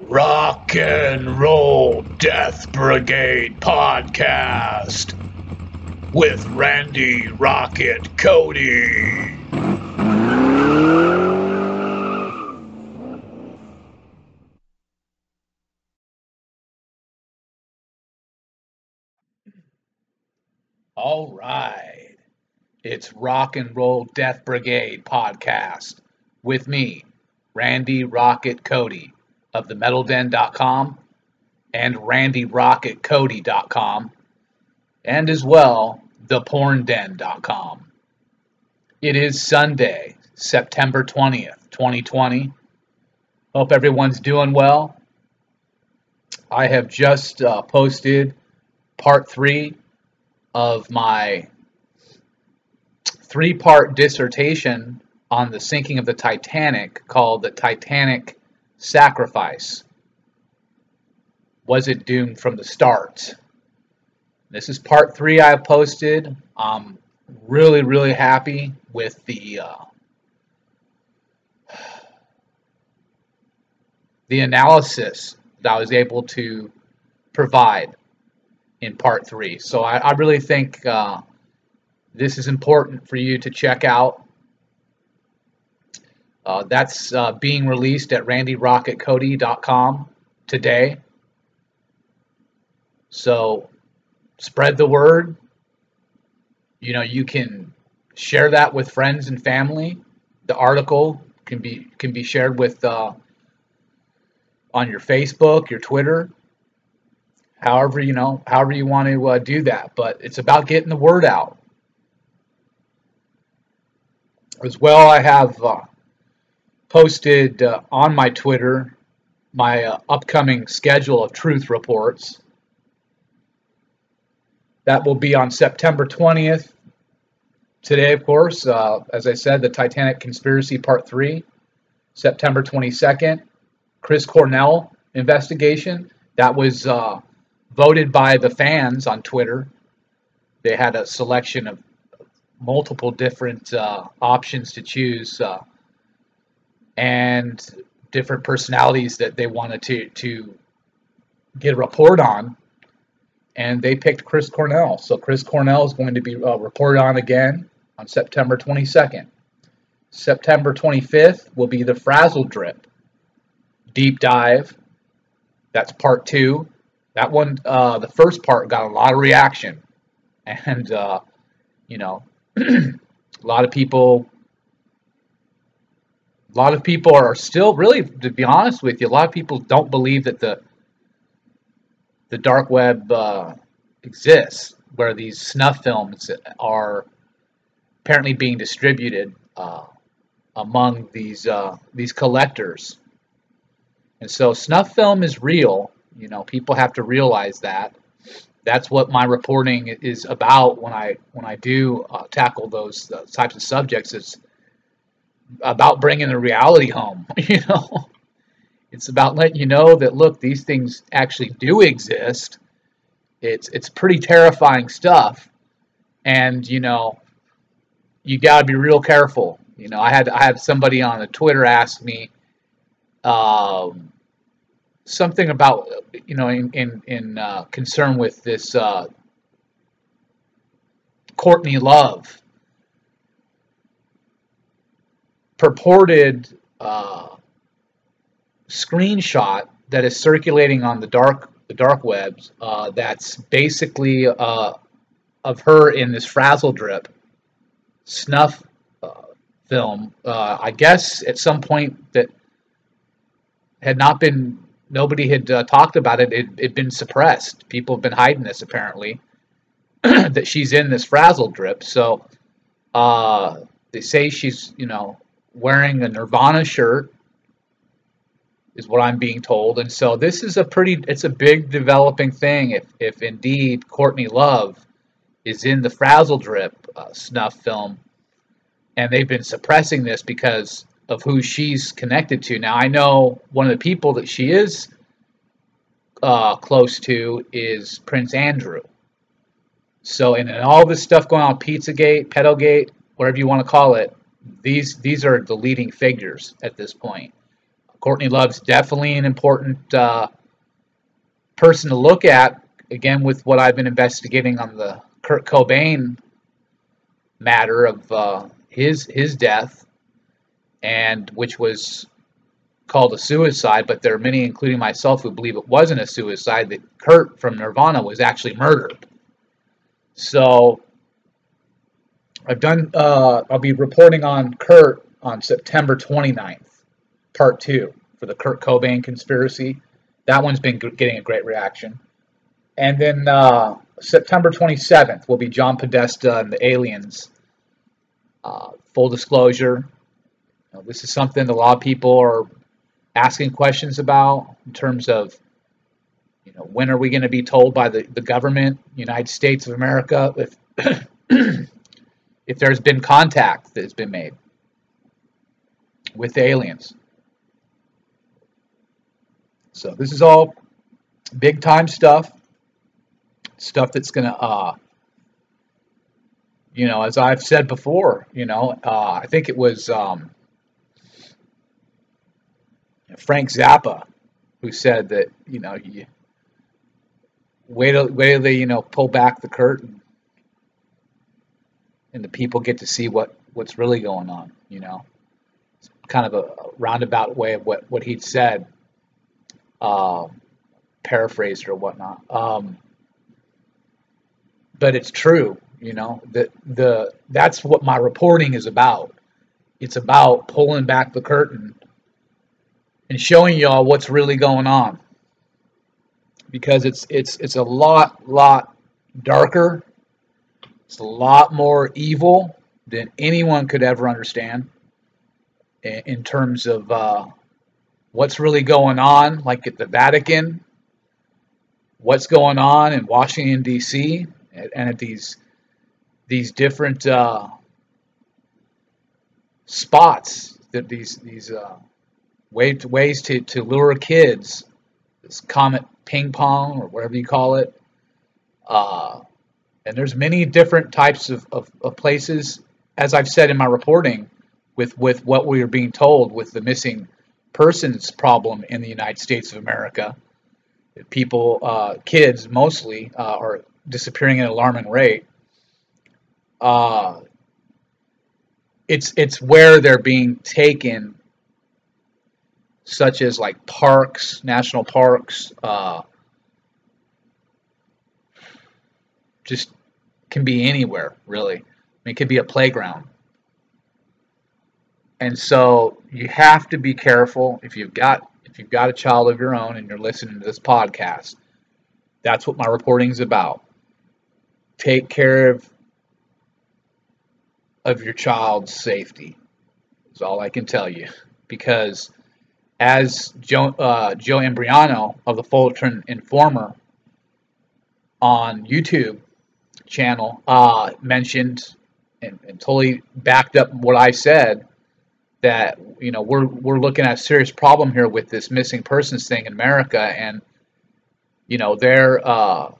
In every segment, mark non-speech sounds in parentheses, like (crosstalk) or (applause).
Rock and Roll Death Brigade podcast with Randy Rocket Cody. All right. It's Rock and Roll Death Brigade podcast with me, Randy Rocket Cody of the metalden.com and randyrocketcody.com and as well thepornden.com. It is Sunday, September 20th, 2020. Hope everyone's doing well. I have just uh, posted part three of my three part dissertation on the sinking of the Titanic called The Titanic Sacrifice. Was it doomed from the start? This is part three I posted. I'm really, really happy with the uh, the analysis that I was able to provide in part three. So I, I really think uh, this is important for you to check out. Uh, that's uh, being released at randyrocketcody.com today. So spread the word. You know, you can share that with friends and family. The article can be can be shared with uh, on your Facebook, your Twitter, however you know, however you want to uh, do that. But it's about getting the word out. As well, I have uh, posted uh, on my Twitter my uh, upcoming schedule of truth reports. That will be on September 20th. Today, of course, uh, as I said, the Titanic Conspiracy Part 3. September 22nd, Chris Cornell investigation. That was uh, voted by the fans on Twitter. They had a selection of multiple different uh, options to choose uh, and different personalities that they wanted to, to get a report on. And they picked Chris Cornell. So Chris Cornell is going to be uh, reported on again on September 22nd. September 25th will be the Frazzle Drip deep dive. That's part two. That one, uh, the first part got a lot of reaction, (laughs) and uh, you know, (clears throat) a lot of people, a lot of people are still really, to be honest with you, a lot of people don't believe that the the dark web uh, exists, where these snuff films are apparently being distributed uh, among these uh, these collectors. And so snuff film is real. You know, people have to realize that. That's what my reporting is about when I when I do uh, tackle those uh, types of subjects. It's about bringing the reality home. (laughs) You know, it's about letting you know that look, these things actually do exist. It's it's pretty terrifying stuff, and you know, you got to be real careful. You know, I had I had somebody on the Twitter ask me um, something about you know in in, in uh, concern with this uh, Courtney Love purported uh, screenshot that is circulating on the dark the dark webs. Uh, that's basically uh, of her in this frazzle drip snuff uh, film. I guess at some point that had not been nobody had uh, talked about it. It had been suppressed. People have been hiding this apparently (clears throat) that she's in this frazzle drip. So uh, they say she's you know wearing a Nirvana shirt is what I'm being told. And so this is a pretty it's a big developing thing if if indeed Courtney Love is in the frazzle drip uh, snuff film and they've been suppressing this because of who she's connected to. Now, I know one of the people that she is uh, close to is Prince Andrew. So, and, and all this stuff going on, Pizzagate, Pedogate, whatever you want to call it, these these are the leading figures at this point. Courtney Love's definitely an important uh, person to look at. Again, with what I've been investigating on the Kurt Cobain matter of uh, his his death, and which was called a suicide, but there are many, including myself, who believe it wasn't a suicide. That Kurt from Nirvana was actually murdered. So I've done. Uh, I'll be reporting on Kurt on September 29th, part two for the Kurt Cobain conspiracy. That one's been getting a great reaction. And then uh, September 27th will be John Podesta and the aliens. Uh, full disclosure, you know, this is something a lot of people are asking questions about in terms of, you know, when are we going to be told by the, the government, United States of America, if (clears throat) if there's been contact that has been made with aliens. So this is all big time stuff, stuff that's going to, uh, you know, as I've said before, you know, uh, I think it was um, Frank Zappa who said that, you know, you wait till, wait till they, you know, pull back the curtain and the people get to see what, what's really going on, you know. It's kind of a roundabout way of what, what he'd said uh, paraphrased or whatnot. Um, but it's true, you know. that the that's what my reporting is about. It's about pulling back the curtain and showing y'all what's really going on. Because it's it's it's a lot lot darker. It's a lot more evil than anyone could ever understand in terms of uh, what's really going on, like at the Vatican, what's going on in Washington D.C. and at these these different uh, spots that these these uh, ways ways to, to lure kids, this comet ping pong or whatever you call it. Uh, and there's many different types of, of, of places, as I've said in my reporting, with, with what we are being told with the missing persons problem in the United States of America. People, uh, kids mostly, uh, are disappearing at an alarming rate. Uh, it's it's where they're being taken, such as like parks, national parks, uh, just can be anywhere really. I mean, it could be a playground. And so you have to be careful if you've got if you've got a child of your own and you're listening to this podcast. That's what my reporting is about. Take care of of your child's safety. Is all I can tell you. Because as Joe, uh, Joe Imbriano of the Fullerton Informer on YouTube channel uh, mentioned and, and totally backed up what I said that you know we're we're looking at a serious problem here with this missing persons thing in America, and you know there uh,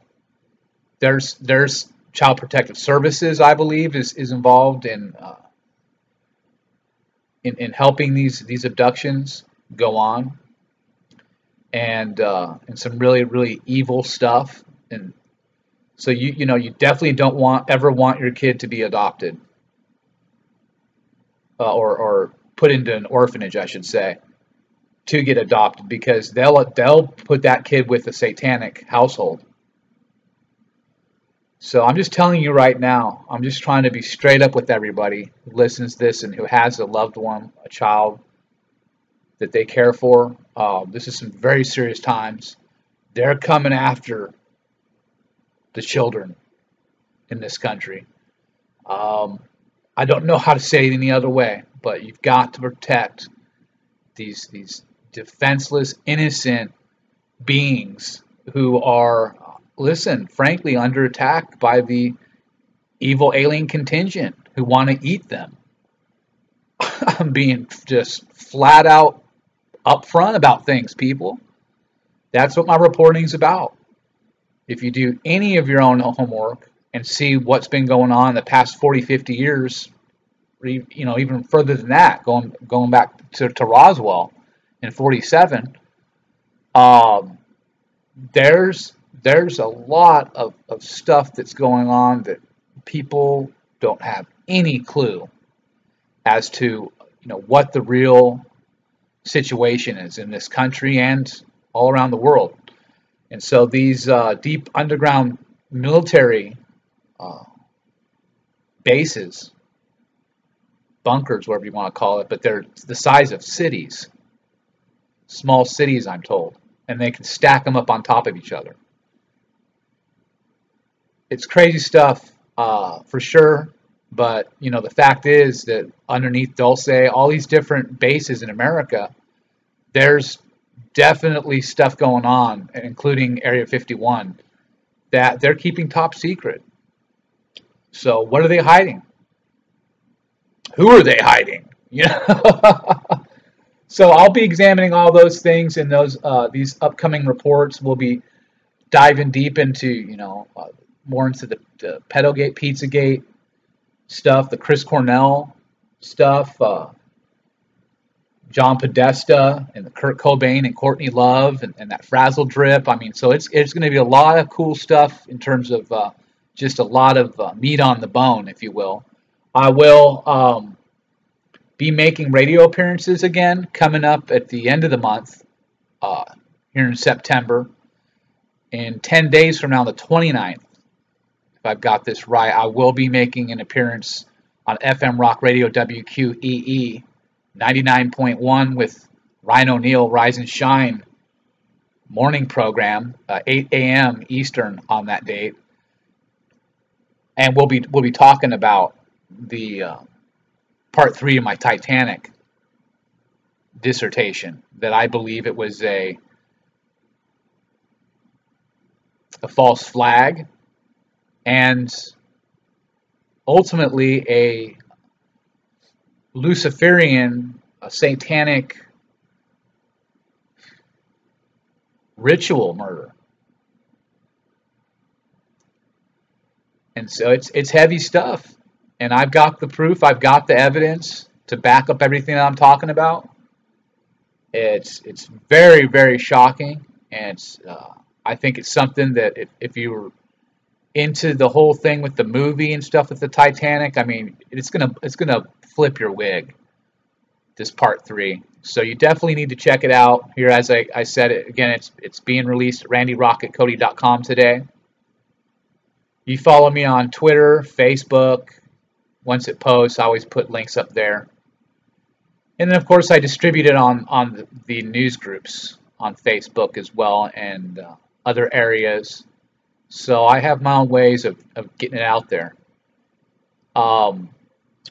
there's there's child protective services I believe is is involved in uh, in, in helping these these abductions go on, and uh, and some really really evil stuff, and so you you know you definitely don't want ever want your kid to be adopted. Uh, or, or put into an orphanage, I should say, to get adopted because they'll they'll put that kid with a satanic household. So I'm just telling you right now, I'm just trying to be straight up with everybody who listens this and who has a loved one, a child that they care for. Uh, this is some very serious times. They're coming after the children in this country. Um, I don't know how to say it any other way but you've got to protect these these defenseless, innocent beings who are, listen, frankly, under attack by the evil alien contingent who want to eat them. I'm (laughs) being just flat out upfront about things, people. That's what my reporting is about. If you do any of your own homework and see what's been going on the past 40, 50 years, you know, even further than that, going going back to, to Roswell in 47, um, there's there's a lot of, of stuff that's going on that people don't have any clue as to you know what the real situation is in this country and all around the world. And so these uh, deep underground military uh, bases, bunkers, whatever you want to call it, but they're the size of cities, small cities, I'm told, and they can stack them up on top of each other. It's crazy stuff uh, for sure, but you know the fact is that underneath Dulce, all these different bases in America, there's definitely stuff going on, including Area 51, that they're keeping top secret. So what are they hiding? Who are they hiding? (laughs) You know. so I'll be examining all those things in those uh, these upcoming reports. We'll be diving deep into you know uh, more into the, the Pedogate, Pizzagate stuff, the Chris Cornell stuff, uh, John Podesta and the Kurt Cobain and Courtney Love and, and that Frazzle Drip. I mean, so it's it's going to be a lot of cool stuff in terms of uh, just a lot of uh, meat on the bone, if you will. I will um, be making radio appearances again coming up at the end of the month uh, here in September. In 10 days from now, the 29th, if I've got this right, I will be making an appearance on FM Rock Radio WQEE 99.1 with Ryan O'Neill Rise and Shine morning program, uh, 8 a.m. Eastern on that date and we'll be we'll be talking about the uh, part three of my Titanic dissertation that I believe it was a a false flag and ultimately a Luciferian satanic ritual murder And so it's it's heavy stuff. And I've got the proof, I've got the evidence to back up everything that I'm talking about. It's it's very very shocking, and it's uh, I think it's something that if, if you were into the whole thing with the movie and stuff with the Titanic, I mean it's gonna it's gonna flip your wig. This part three, so you definitely need to check it out. Here, as I, I said it again, it's it's being released at randyrocketcody.com today. You follow me on Twitter, Facebook. Once it posts, I always put links up there. And then, of course, I distribute it on, on the, news groups on Facebook as well and uh, other areas. So I have my own ways of, of getting it out there. Um,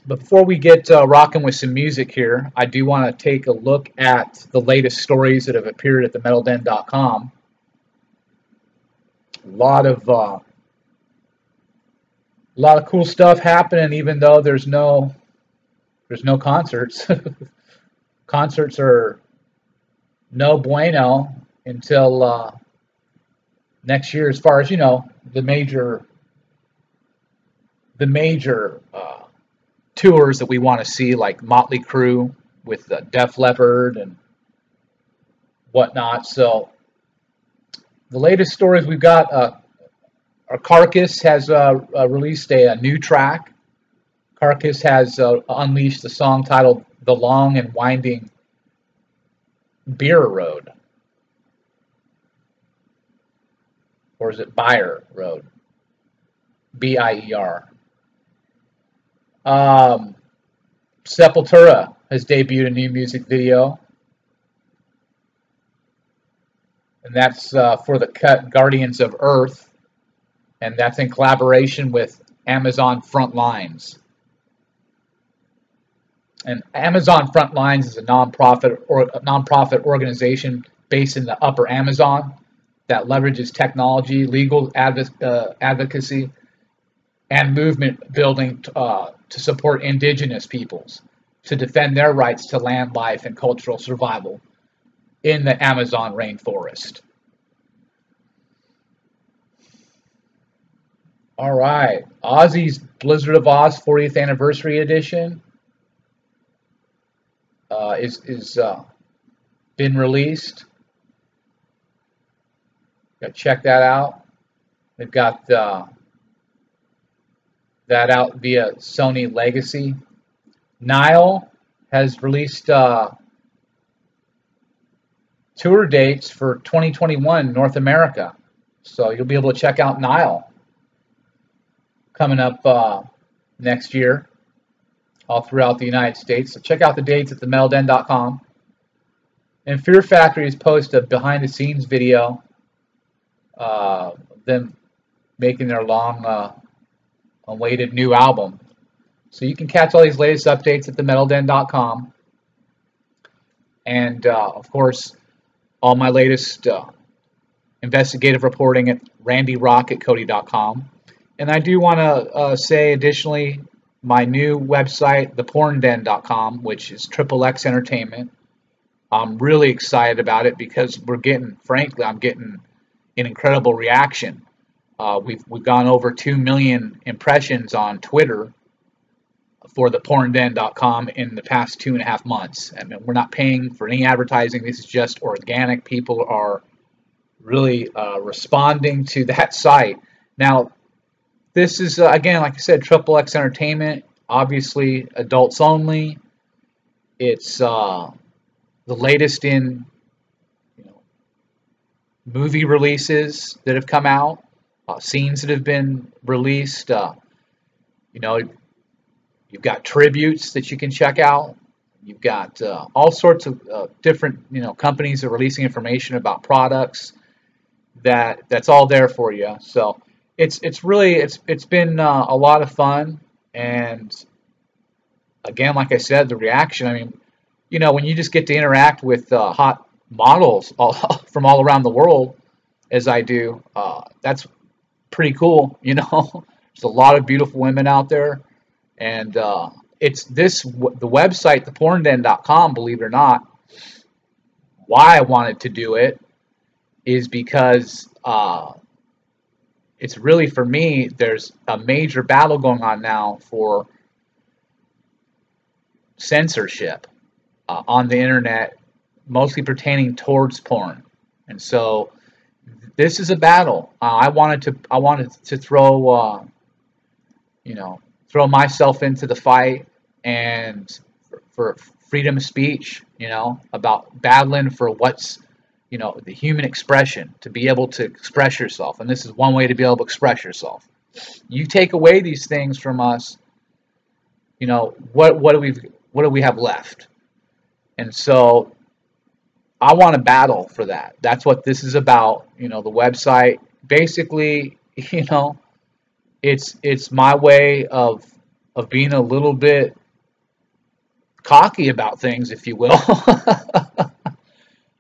before we get uh, rocking with some music here, I do want to take a look at the latest stories that have appeared at themetalden.com. A lot of uh, a lot of cool stuff happening even though there's no there's no concerts (laughs) concerts are no bueno until uh, next year as far as you know the major the major uh, tours that we want to see like Motley Crue with uh, Def Leppard and whatnot so the latest stories we've got uh, our Carcass has uh, uh, released a, a, new track. Carcass has uh, unleashed a song titled "The Long and Winding Beer Road," or is it Buyer Road? B-I-E-R. Um, Sepultura has debuted a new music video. And that's uh, for the cut Guardians of Earth and that's in collaboration with Amazon Frontlines. And Amazon Frontlines is a nonprofit or a nonprofit organization based in the Upper Amazon that leverages technology, legal adv- uh, advocacy, and movement building uh, to support indigenous peoples to defend their rights to land life and cultural survival in the Amazon rainforest. All right, Ozzy's Blizzard of Oz 40th Anniversary Edition uh, is is uh, been released. Check that out. They've got uh, that out via Sony Legacy. Nile has released uh, tour dates for 2021 North America. So you'll be able to check out Nile coming up uh, next year all throughout the United States. So check out the dates at themetalden.com. And Fear Factory has posted a behind the scenes video uh, them making their long uh, awaited new album. So you can catch all these latest updates at themetalden.com. And uh, of course, all my latest uh, investigative reporting at randyrocketcody.com. And I do want to uh, say additionally, my new website, thepornden.com, which is Triple X Entertainment. I'm really excited about it because we're getting, frankly, I'm getting an incredible reaction. Uh, we've we've gone over two million impressions on Twitter for the pornden.com in the past two and a half months. I mean, we're not paying for any advertising. This is just organic. People are really uh, responding to that (laughs) site. Now, this is uh, again, like I said, Triple X Entertainment. Obviously, adults only. It's uh, the latest in movie releases that have come out, uh, scenes that have been released. Uh, you know, you've got tributes that you can check out. You've got uh, all sorts of uh, different you know companies that are releasing information about products. That that's all there for you. So it's it's really it's it's been uh, a lot of fun and again like i said the reaction i mean you know when you just get to interact with uh, hot models all, (laughs) from all around the world as i do. Uh, that's pretty cool (laughs) you know? There's a lot of beautiful women out there. And uh, it's this the website thepornden.com believe it or not why i wanted to do it is because uh, it's really for me there's a major battle going on now for censorship uh, on the internet mostly pertaining towards porn and so this is a battle uh, i wanted to i wanted to throw uh, you know throw myself into the fight and for, for freedom of speech you know about battling for what's you know, the human expression, to be able to express yourself. And this is one way to be able to express yourself. You take away these things from us, you know, what what do we what do we have left? And so I want to battle for that. That's what this is about. You know, the website basically, (laughs) you know, it's it's my way of of being a little bit cocky about things, if you will. (laughs)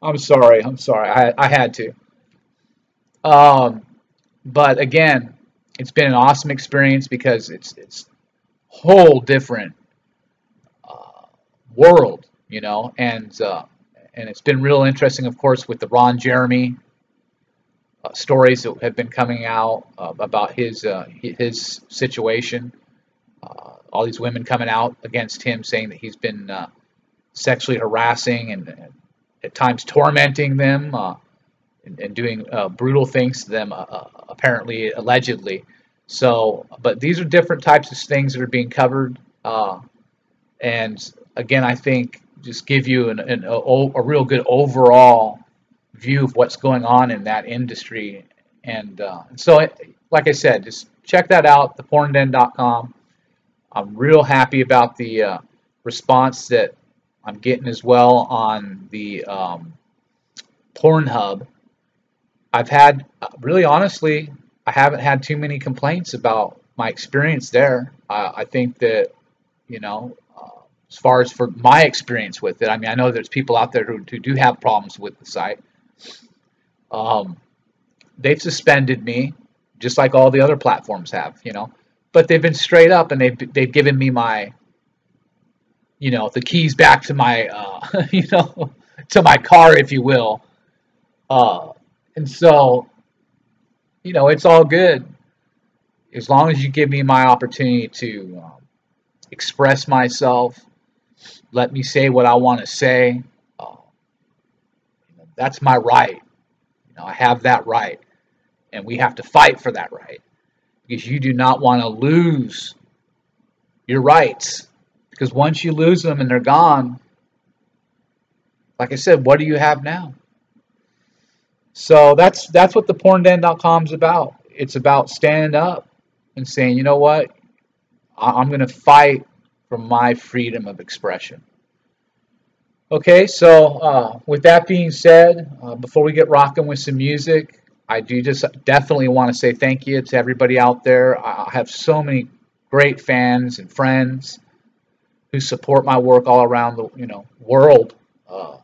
I'm sorry. I'm sorry. I, I had to. Um, but again, it's been an awesome experience because it's it's whole different uh, world, you know, and uh, and it's been real interesting, of course, with the Ron Jeremy uh, stories that have been coming out uh, about his uh, his situation. Uh, all these women coming out against him, saying that he's been sexually harassing and at times tormenting them uh, and, and, doing uh, brutal things to them, uh, uh, apparently, allegedly. So, but these are different types of things that are being covered. Uh, and again, I think just give you an, an, a, a, real good overall view of what's going on in that industry. And uh, so, like I said, just check that out, thepornden.com. I'm real happy about the response that I'm getting as well on the um, Pornhub. I've had, really honestly, I haven't had too many complaints about my experience there. Uh, I think that, you know, uh, as far as for my experience with it, I mean, I know there's people out there who, who do have problems with the site. Um, they've suspended me, just like all the other platforms have, you know, but they've been straight up and they've they've given me my you know the keys back to my uh, (laughs) you know to my car if you will. Uh, and so you know it's all good. As long as you give me my opportunity to um, express myself let me say what i want to say uh, That's my right. You know, I have that right. And we have to fight for that right because you do not want to lose your rights. Because once you lose them and they're gone, like I said, what do you have now? So that's that's what the pornden.com is about. It's about standing up and saying, you know what, I'm going to fight for my freedom of expression. Okay, so uh, with that being said, uh, before we get rocking with some music, I do just definitely want to say thank you to everybody out there. I have so many great fans and friends who support my work all around the you know world. Uh,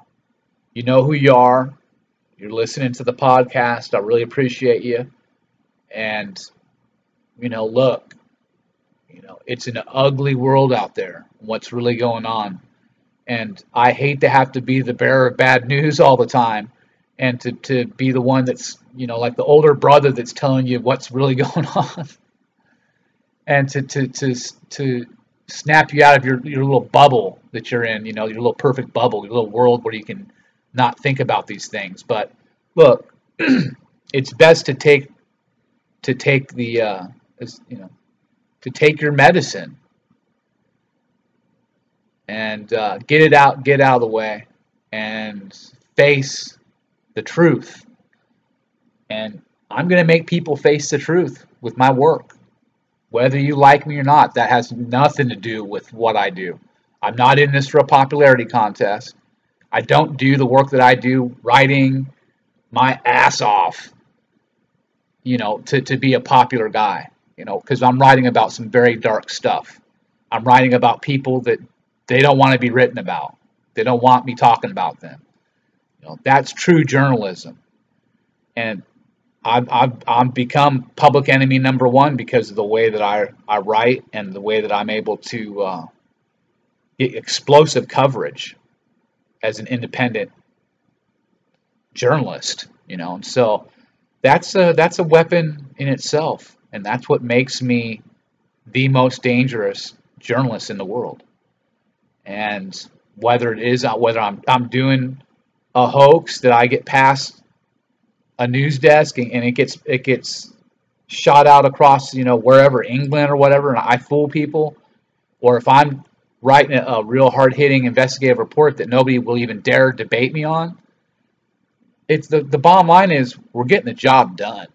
you know who you are. You're listening to the podcast. I really appreciate you. And you know, look, know, it's an ugly world out there. What's really going on? And I hate to have to be the bearer of bad news all the time and to, to be the one that's, you know, like the older brother that's telling you what's really (laughs) going on. and to, to, to, to snap you out of your, your little bubble that you're in, you know, your little perfect bubble, your little world where you can not think about these things. But look, (clears throat) it's best to take to take the uh, you know to take your medicine and uh, get it out, get out of the way, and face the truth. And I'm going to make people face the truth with my work. Whether you like me or not, that has nothing to do with what I do. I'm not in this for a popularity contest. I don't do the work that I do writing my ass off, you know, to, to be a popular guy you know, because I'm writing about some very dark stuff. I'm writing about people that they don't want to be written about. They don't want me talking about them. You know, that's true journalism. And I've, I've, I've become public enemy number one because of the way that I, I write and the way that I'm able to uh, get explosive coverage as an independent journalist, you know. And so that's a, that's a weapon in itself. And that's what makes me the most dangerous journalist in the world. And whether it is whether I'm I'm doing a hoax that I get past a news desk and, and it gets it gets shot out across you know wherever England or whatever, and I fool people, or if I'm writing a, a real hard hitting investigative report that nobody will even dare debate me on. It's the the bottom line is we're getting the job done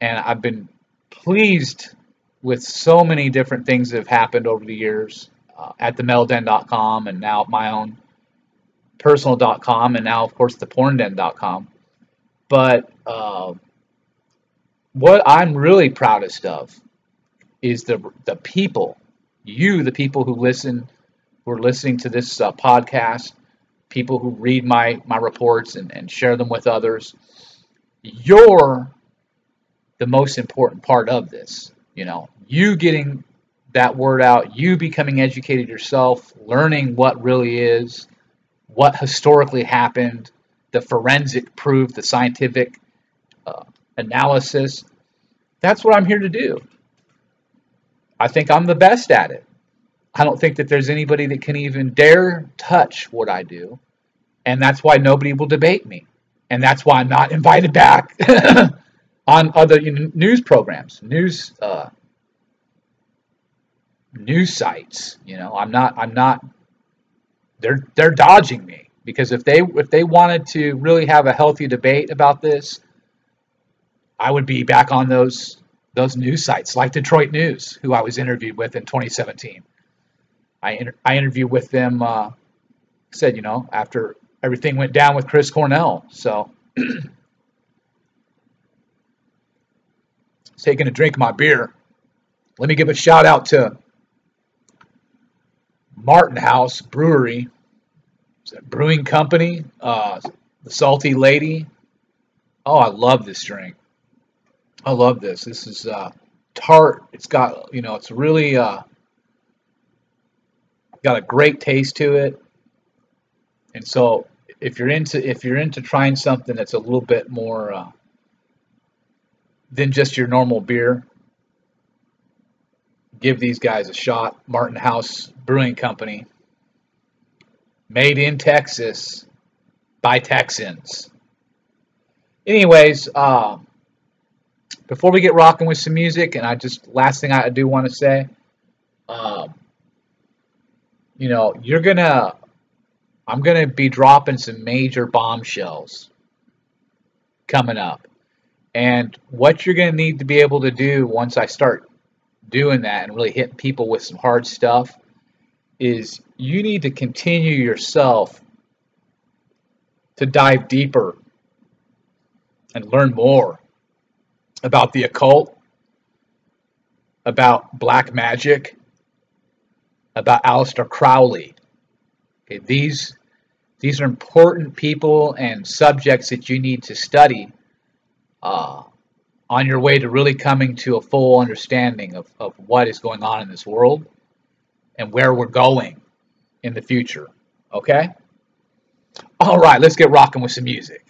and I've been pleased with so many different things that have happened over the years uh, at the metalden.com and now my own personal.com and now of course the pornden.com but uh, what i'm really proudest of is the the people you the people who listen who are listening to this uh, podcast people who read my my reports and, and share them with others. Your the most important part of this. You know, you getting that word out, you becoming educated yourself, learning what really is, what historically happened, the forensic proof, the scientific uh, analysis. That's what I'm here to do. I think I'm the best at it. I don't think that there's anybody that can even dare touch what I do. And that's why nobody will debate me. And that's why I'm not (laughs) invited back (laughs) on other news programs, news uh, news sites. You know, I'm not I'm not they're they're dodging me because if they if they wanted to really have a healthy debate about this, I would be back on those those news sites like Detroit News, who I was interviewed with in 2017. I inter- I interviewed with them. Uh, said you know after everything went down with Chris Cornell, so. (clears throat) taking a drink of my beer. Let me give a shout out to Martin House Brewery, brewing company, uh, the Salty Lady. Oh, I love this drink. I love this. This is uh, tart. It's got you know, it's really uh, got a great taste to it. And so, if you're into if you're into trying something that's a little bit more uh, than just your normal beer. Give these guys a shot. Martin House Brewing Company, made in Texas, by Texans. Anyways, uh, before we get rocking with some music, and I just last thing I do want to say, um, you know, you're gonna, I'm gonna be dropping some major bombshells coming up, and what you're gonna need to be able to do once I start doing that and really hitting people with some hard stuff is you need to continue yourself to dive deeper and learn more about the occult, about black magic, about Aleister Crowley. Okay, these these are important people and subjects that you need to study uh, on your way to really coming to a full understanding of, of what is going on in this world and where we're going in the future. Okay? All right, let's get rocking with some music.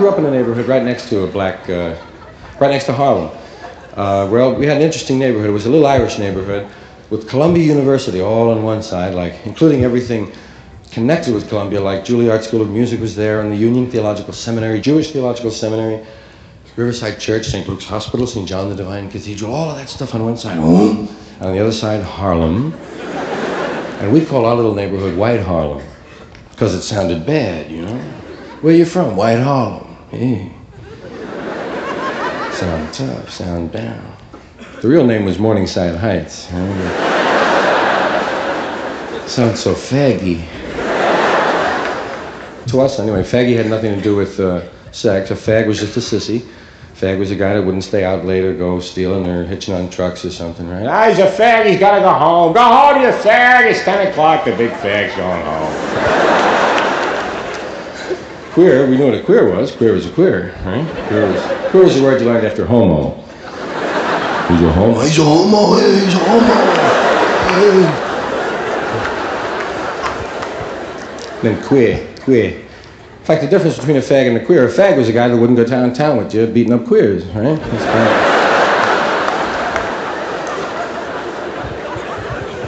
Grew up in a neighborhood right next to a black, uh, right next to Harlem. Uh, well, we had an interesting neighborhood. It was a little Irish neighborhood with Columbia University all on one side, like including everything connected with Columbia, like Juilliard School of Music was there, and the Union Theological Seminary, Jewish Theological Seminary, Riverside Church, St. Luke's Hospital, St. John the Divine Cathedral, all of that stuff on one side. And on the other side, Harlem. And we'd call our little neighborhood White Harlem because it sounded bad, you know. Where are you from? White Harlem. Hey. Sound tough, sound down. The real name was Morningside Heights. Sounds so faggy. To us, anyway, faggy had nothing to do with uh, sex. A fag was just a sissy. Fag was a guy that wouldn't stay out late or go stealing or hitching on trucks or something, right? Ah, he's a fag. He's got to go home. Go home, you fag. It's 10 o'clock. The big fag's going home. Queer, we knew what a queer was. Queer was a queer, right? Queer was, queer was the word you learned after homo. He's a homo. He's a homo. He's a homo. Hey. Then queer, queer. In fact, the difference between a fag and a queer, a fag was a guy that wouldn't go downtown with you beating up queers, right?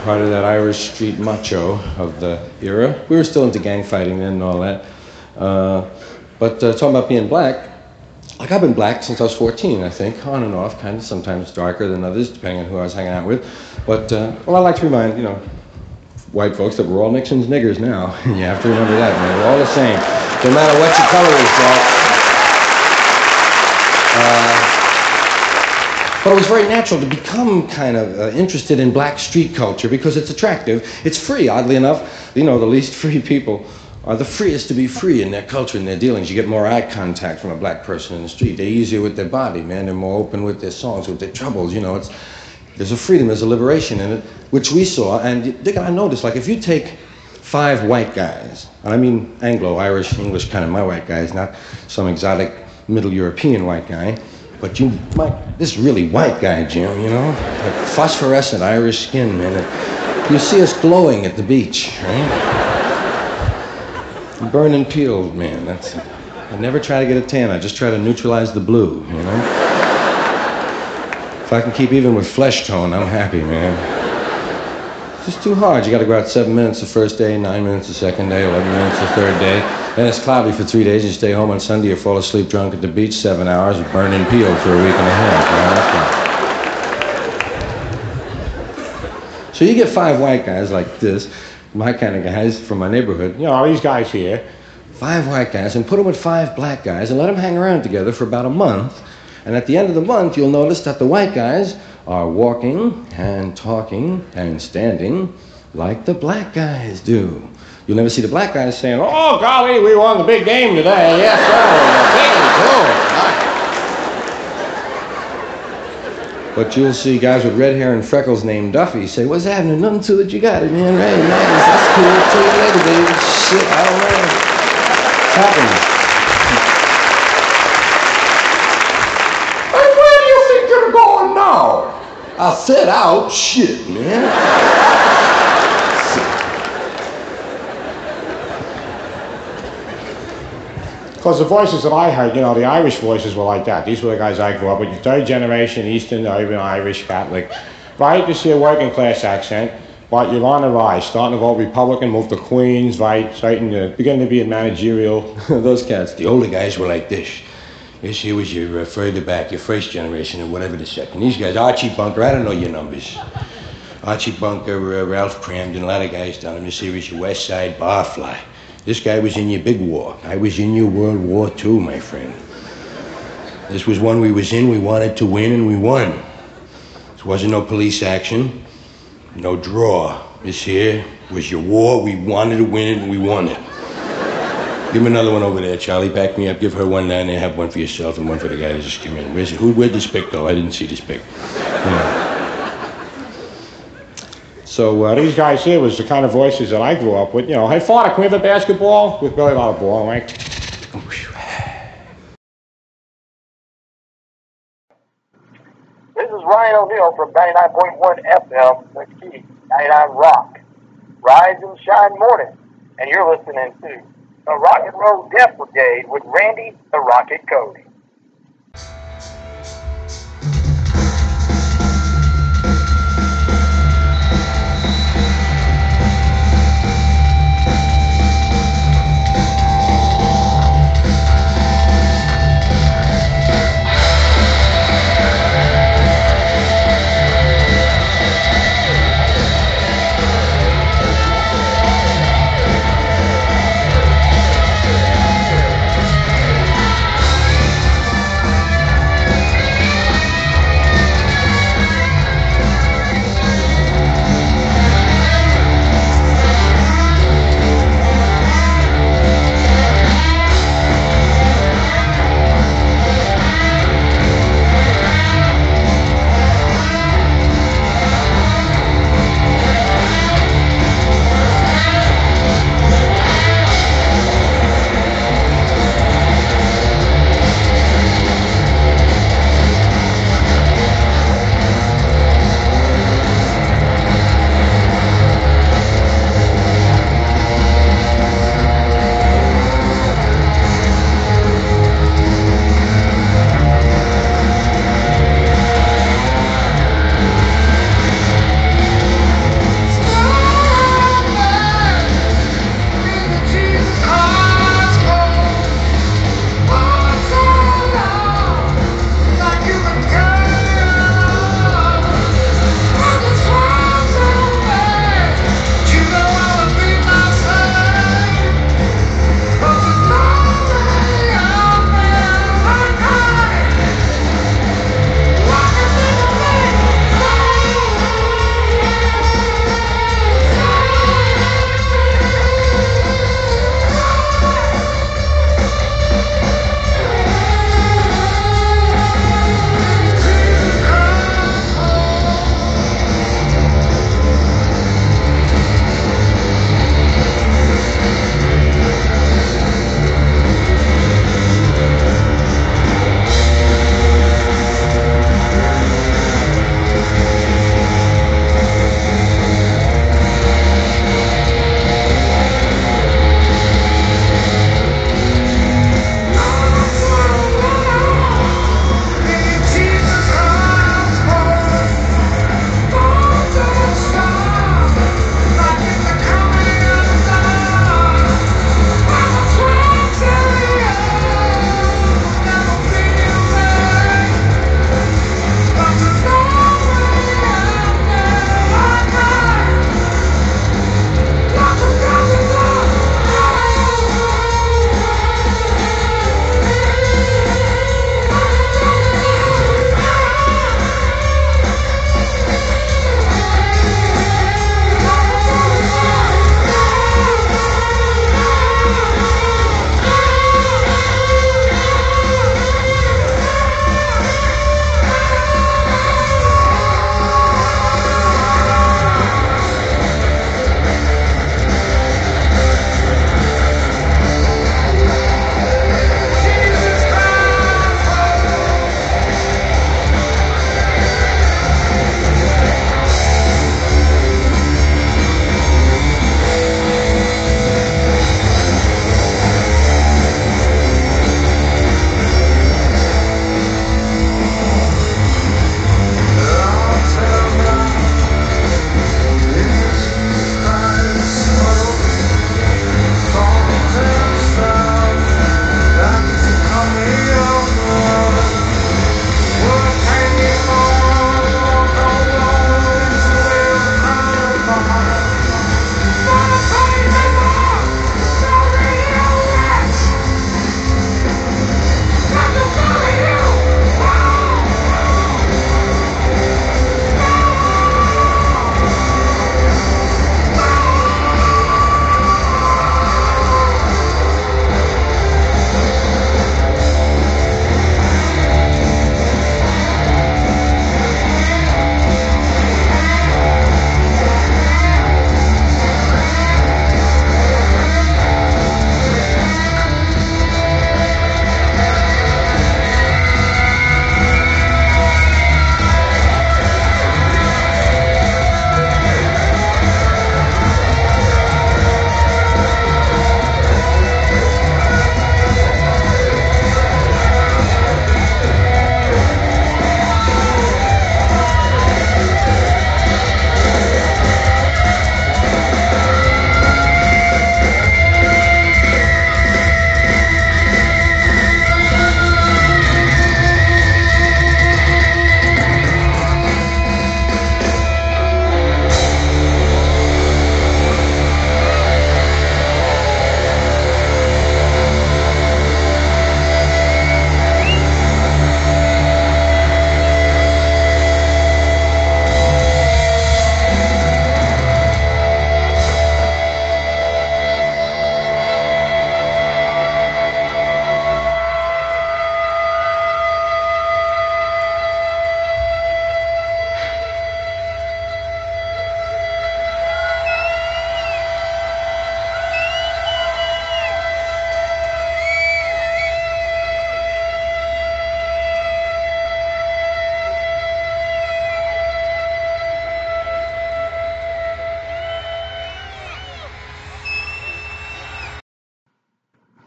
Part of that Irish street macho of the era. We were still into gang fighting then and all that. Uh, but uh, talking about being black, like I've been black since I was 14, I think, on and off, kind of sometimes darker than others, depending on who I was hanging out with. But, uh, well, I like to remind, you know, white folks that we're all Nixon's niggers now. (laughs) you have to remember that, man. We're all the same. No matter what your color is, Uh, but it was very natural to become kind of uh, interested in black street culture because it's attractive. It's free, oddly enough. You know, the least (laughs) free people are the freest to be free in their culture and their dealings. You get more eye contact from a black person in the street. They're easier with their body, man. They're more open with their songs, with their troubles. You know, it's there's a freedom, there's a liberation in it, which we saw. And Dick, I noticed, like, if you take five white guys, I mean Anglo, Irish, English kind of my white guys, not some exotic Middle European white guy, but you, my, this really white guy, Jim, you know, like phosphorescent Irish skin, man. You see us glowing at the beach, right? Burning peeled, man. That's. I never try to get a tan. I just try to neutralize the blue, you know. If I can keep even with flesh tone, I'm happy, man. It's just too hard. You got to go out seven minutes the first day, nine minutes the second day, 11 minutes the third day. Then it's cloudy for three days. You stay home on Sunday, you fall asleep drunk at the beach seven hours, burning peel for a week and a half. So you get five white guys like this, my kind of guys from my neighborhood, you know, all these guys here, five white guys, and put them with five black guys and let them hang around together for about a month and at the end of the month, you'll notice that the white guys are walking and talking and standing like the black guys do. You'll never see the black guys saying, Oh, golly, we won the big game today. Yes, sir. But you'll see guys with red hair and freckles named Duffy say, What's happening? Nothing to it. You got it, man. Right? Nice. That's cool. See you later, baby. Shit, I don't know. It's happening. I said out. Shit, man. Because the voices that I heard, you know, the Irish voices were like that. These were the guys I grew up with. Third generation Eastern, even Irish Catholic. Right? You see a working class accent. But you're on the rise, starting to vote Republican, move to Queens, right? Starting to beginning to be in managerial. (laughs) Those cats, the older guys were like this. This here was your uh, further back, your first generation, or whatever the second. These guys, Archie Bunker, I don't know your numbers. Archie Bunker, uh, Ralph Kramden, a lot of guys down in the series, your West Side Barfly. This guy was in your big war. I was in your World War II, my friend. This was one we was in, we wanted to win, and we won. This wasn't no police action, no draw. This here was your war, we wanted to win it, and we won it. Give me another one over there, Charlie. Back me up. Give her one down there. Have one for yourself and one for the guy that just came in. Where's it? Who? Where'd this pick go? I didn't see this. Yeah. So uh, these guys here was the kind of voices that I grew up with. You know, hey, father, can we have a basketball? With Billy a ball, right? This is Ryan O'Neill from 99.1 FM, key, 99 Rock. Rise and shine morning and you're listening to the Rock and Roll Death Brigade with Randy the Rocket Cody.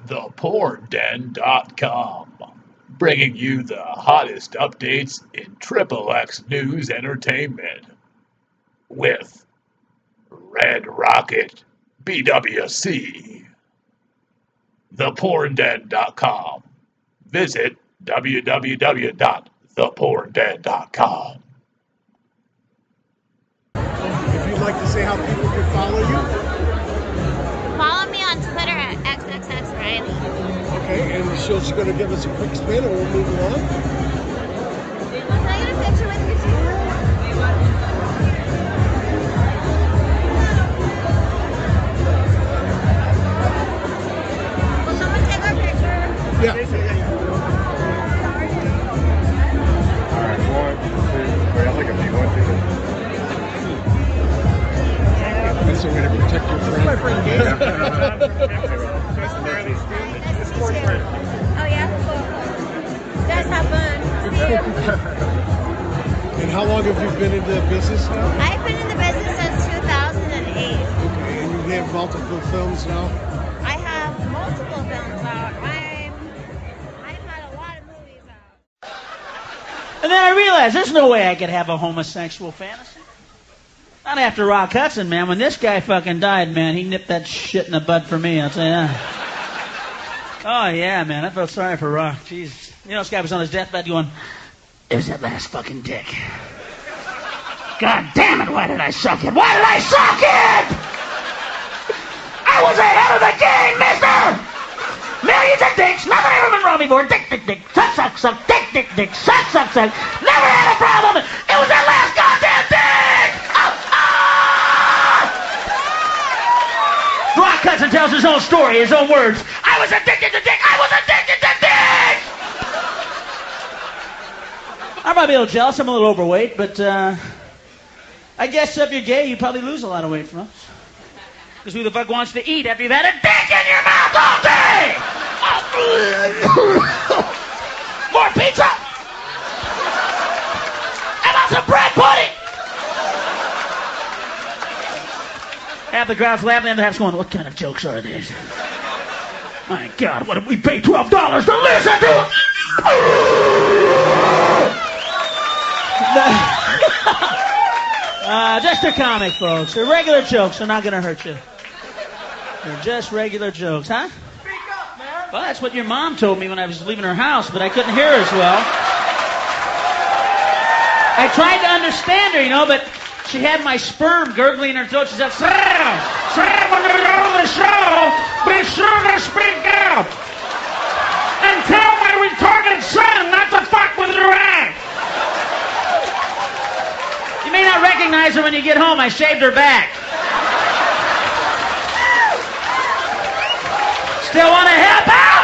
thepornden.com, bringing you the hottest updates in Triple X News Entertainment with Red Rocket BWC. Thepornden.com. Visit www.thepornden.com. If you'd like to say how she's going to give us a quick spin and we'll move along. Can I get a picture with you too? Will someone take our picture? Yeah. Alright, one, two, wait, I'd like a few, one, two, That's a way to protect your friend. Nice to meet you. Oh yeah? Cool, cool. Guys have fun. See you. (laughs) And how long have you been in the business now? I've been in the business since 2008. Okay, and you have multiple films now? I have multiple films out. I'm, I've had a lot of movies out. And then I realized there's no way I could have a homosexual fantasy. Not after Rock Hudson, man. When this guy fucking died, man, he nipped that shit in the bud for me, I'll tell you that. Oh, yeah, man. I felt sorry for Rock. Jeez. You know, guy was on his deathbed going, it was that last fucking dick. God damn it, why did I suck it? Why did I suck it? I was ahead of the game, mister! Millions of dicks, never ever been wrong before. Dick, dick, dick, suck, suck, suck, dick, dick, dick, suck, suck, suck. Never had a problem. It was that last goddamn dick! Ah, ah! Rock Hudson tells his own story, his own words. I was addicted to dick. I was addicted to dick. I might be a little jealous. I'm a little overweight, but uh, I guess if you're gay, you probably lose a lot of weight from us. Because who the fuck wants to eat after you've had a dick in your mouth all day? (coughs) More pizza? How about some bread pudding? Half the crowd's laughing, and the half's going, what kind of jokes are these? My God, what did we pay $12 to listen to? Uh, just a comic, folks. They're regular jokes. They're not going to hurt you. They're just regular jokes, huh? Speak up, man. Well, that's what your mom told me when I was leaving her house, but I couldn't hear as well. I tried to understand her, you know, but she had my sperm gurgling in her throat. She said, "Sir, sir, when you go to the show, be sure to speak up. And tell my retarded son not to fuck with your ass. You may not recognize her when you get home. I shaved her back. Still want to help out,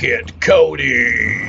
Rocket Cody.